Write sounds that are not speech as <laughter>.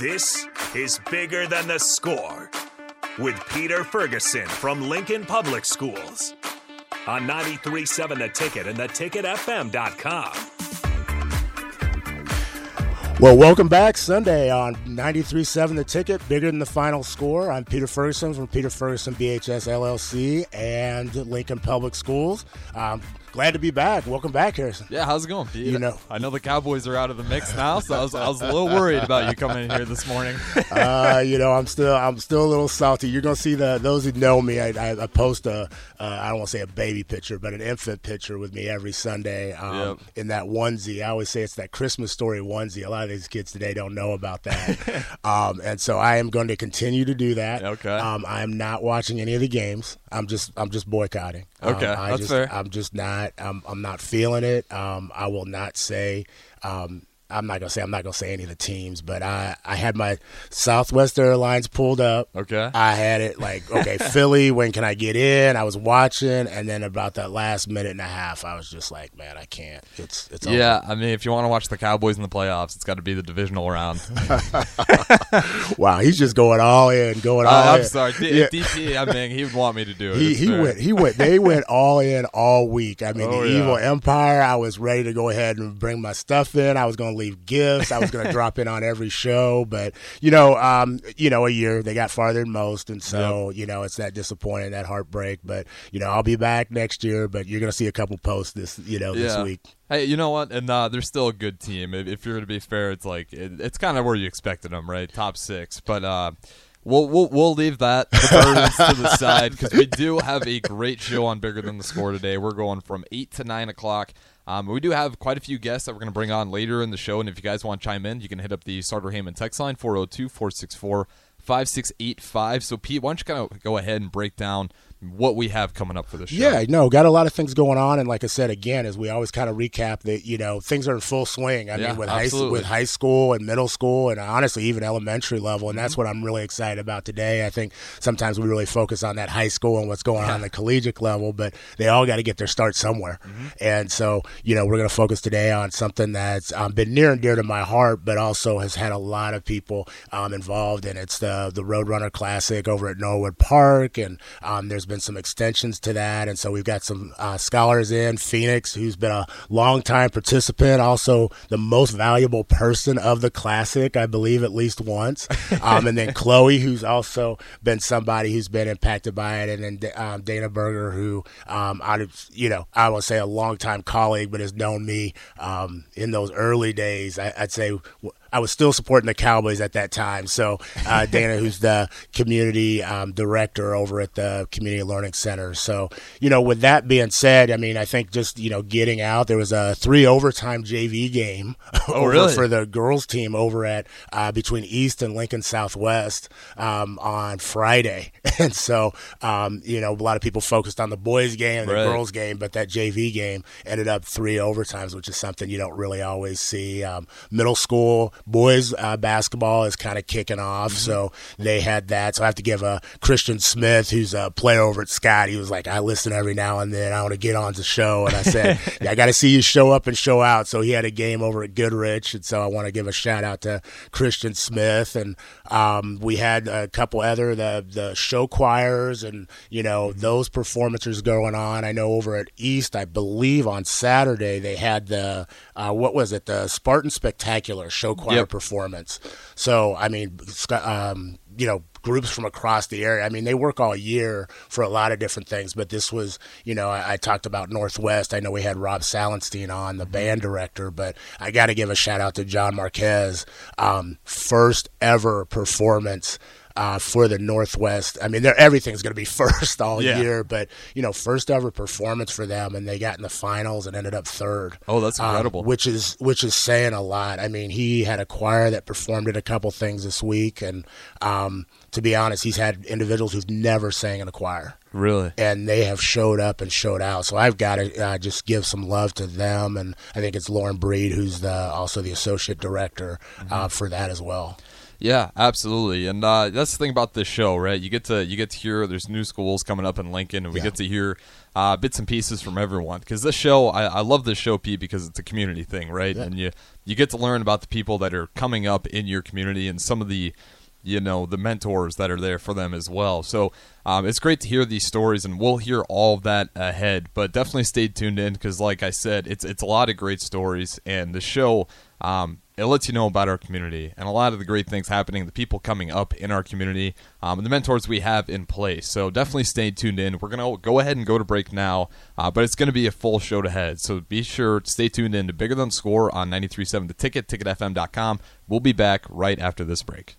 This is Bigger Than the Score with Peter Ferguson from Lincoln Public Schools on 93.7 The Ticket and theticketfm.com. Well, welcome back Sunday on 93.7 The Ticket, bigger than the final score. I'm Peter Ferguson from Peter Ferguson BHS LLC and Lincoln Public Schools. Um, glad to be back. Welcome back, Harrison. Yeah, how's it going, Pete? You know, I know the Cowboys are out of the mix now, so I was, I was a little worried about you coming in here this morning. <laughs> uh, you know, I'm still I'm still a little salty. You're gonna see the those who know me. I, I, I post a uh, I don't want to say a baby picture, but an infant picture with me every Sunday um, Yep. in that onesie. I always say it's that Christmas story onesie. A lot of these kids today don't know about that, <laughs> um, and so I am going to continue to do that. Okay. Um, I'm not watching any of the games. I'm just I'm just boycotting. Um, Okay, I that's just, fair. I'm just not. I'm I'm not feeling it. Um, I will not say. Um, I'm not gonna say I'm not gonna say any of the teams, but I I had my Southwest Airlines pulled up. Okay. I had it like okay, <laughs> Philly. When can I get in? I was watching, and then about that last minute and a half, I was just like, man, I can't. It's it's over. Yeah, I mean, if you want to watch the Cowboys in the playoffs, it's got to be the divisional round. <laughs> <laughs> Wow, he's just going all in, going all Uh, in. I'm sorry, D- Yeah. DP. I mean, he would want me to do it. He, he went he went they went all in all week. I mean Oh, the yeah. evil empire. I was ready to go ahead and bring my stuff in. I was going to leave gifts. I was going to drop in on every show. But you know, um, you know, a year they got farther than most, and so you know it's that disappointing, that heartbreak. But you know, I'll be back next year. But you're going to see a couple posts this you know this week. Hey, you know what? And uh, they're still a good team. If, if you're going to be fair, it's like it, it's kind of where you expected them, right? Top six. But uh, we'll we'll we'll leave that <laughs> burdens to the side because we do have a great show on Bigger Than the Score today. We're going from eight to nine o'clock. Um, we do have quite a few guests that we're going to bring on later in the show, and if you guys want to chime in, you can hit up the Sartor Hamann text line 402-464-5685. So Pete, why don't you kind of go ahead and break down what we have coming up for this show? Yeah, no, got a lot of things going on, and like I said again, as we always kind of recap that you know things are in full swing. I Yeah, mean, with high with high school and middle school, and honestly even elementary level, and that's Mm-hmm. what I'm really excited about today. I think sometimes we really focus on that high school and what's going on on the collegiate level, but they all got to get their start somewhere. Mm-hmm. And so, you know, we're going to focus today on something that's um, been near and dear to my heart, but also has had a lot of people um, involved and It's the the Roadrunner Classic over at Norwood Park, and um, there's been some extensions to that. And so we've got some uh, scholars in Phoenix, who's been a longtime participant, also the most valuable person of the classic, I believe, at least once. <laughs> Um, and then Chloe, who's also been somebody who's been impacted by it, and then um, Dana Berger, who um, out of you know I would say a longtime colleague, but has known me um, in those early days. I, I'd say. I was still supporting the Cowboys at that time. So uh, <laughs> Dana, who's the community um, director over at the Community Learning Center. So you know, with that being said, I mean, I think just you know, getting out. There was a three overtime JV game <laughs> over really? for the girls team over at uh, between East and Lincoln Southwest um, on Friday, <laughs> and so um, you know, a lot of people focused on the boys game and Right. the girls game, but that JV game ended up three overtimes, which is something you don't really always see. Um, middle school boys uh, basketball is kind of kicking off, so they had that. So I have to give a Christian Smith, who's a player over at Scott. He was like, I listen every now and then. I want to get on the show, and I said, <laughs> yeah, I got to see you show up and show out. So he had a game over at Goodrich, and so I want to give a shout out to Christian Smith, and um, we had a couple other the the show choirs, and you know those performances going on. I know over at East, I believe on Saturday they had the uh, what was it the Spartan Spectacular show choir Yep. performance. So I mean, um, you know, groups from across the area. I mean, they work all year for a lot of different things, but this was, you know, I, I talked about Northwest. I know we had Rob Salenstein on, the band director, but I got to give a shout out to John Marquez, um, first ever performance. Uh, for the Northwest, I mean, they're, everything's going to be <laughs> first all Yeah. year, but you know, first ever performance for them, and they got in the finals and ended up third. Oh, that's Um, incredible. which is which is saying a lot. I mean, he had a choir that performed at a couple things this week, and um, to be honest, he's had individuals who've never sang in a choir, Really? and they have showed up and showed out. So I've got to uh, just give some love to them, and I think it's Lauren Breed who's the also the associate director uh, for that as well. Yeah, absolutely, and uh, that's the thing about this show, right? You get to you get to hear there's new schools coming up in Lincoln, and we Yeah. get to hear uh, bits and pieces from everyone. Because this show, I, I love this show, Pete, because it's a community thing, right? Yeah. And you you get to learn about the people that are coming up in your community and some of the you know the mentors that are there for them as well. So um, it's great to hear these stories, and we'll hear all of that ahead. But definitely stay tuned in because, like I said, it's it's a lot of great stories, and the show um, it lets you know about our community and a lot of the great things happening, the people coming up in our community, um, and the mentors we have in place. So definitely stay tuned in. We're gonna go ahead and go to break now, uh, but it's gonna be a full show ahead. So be sure to stay tuned in to Bigger Than Score on 93.7 The Ticket, ticketfm.com. We'll be back right after this break.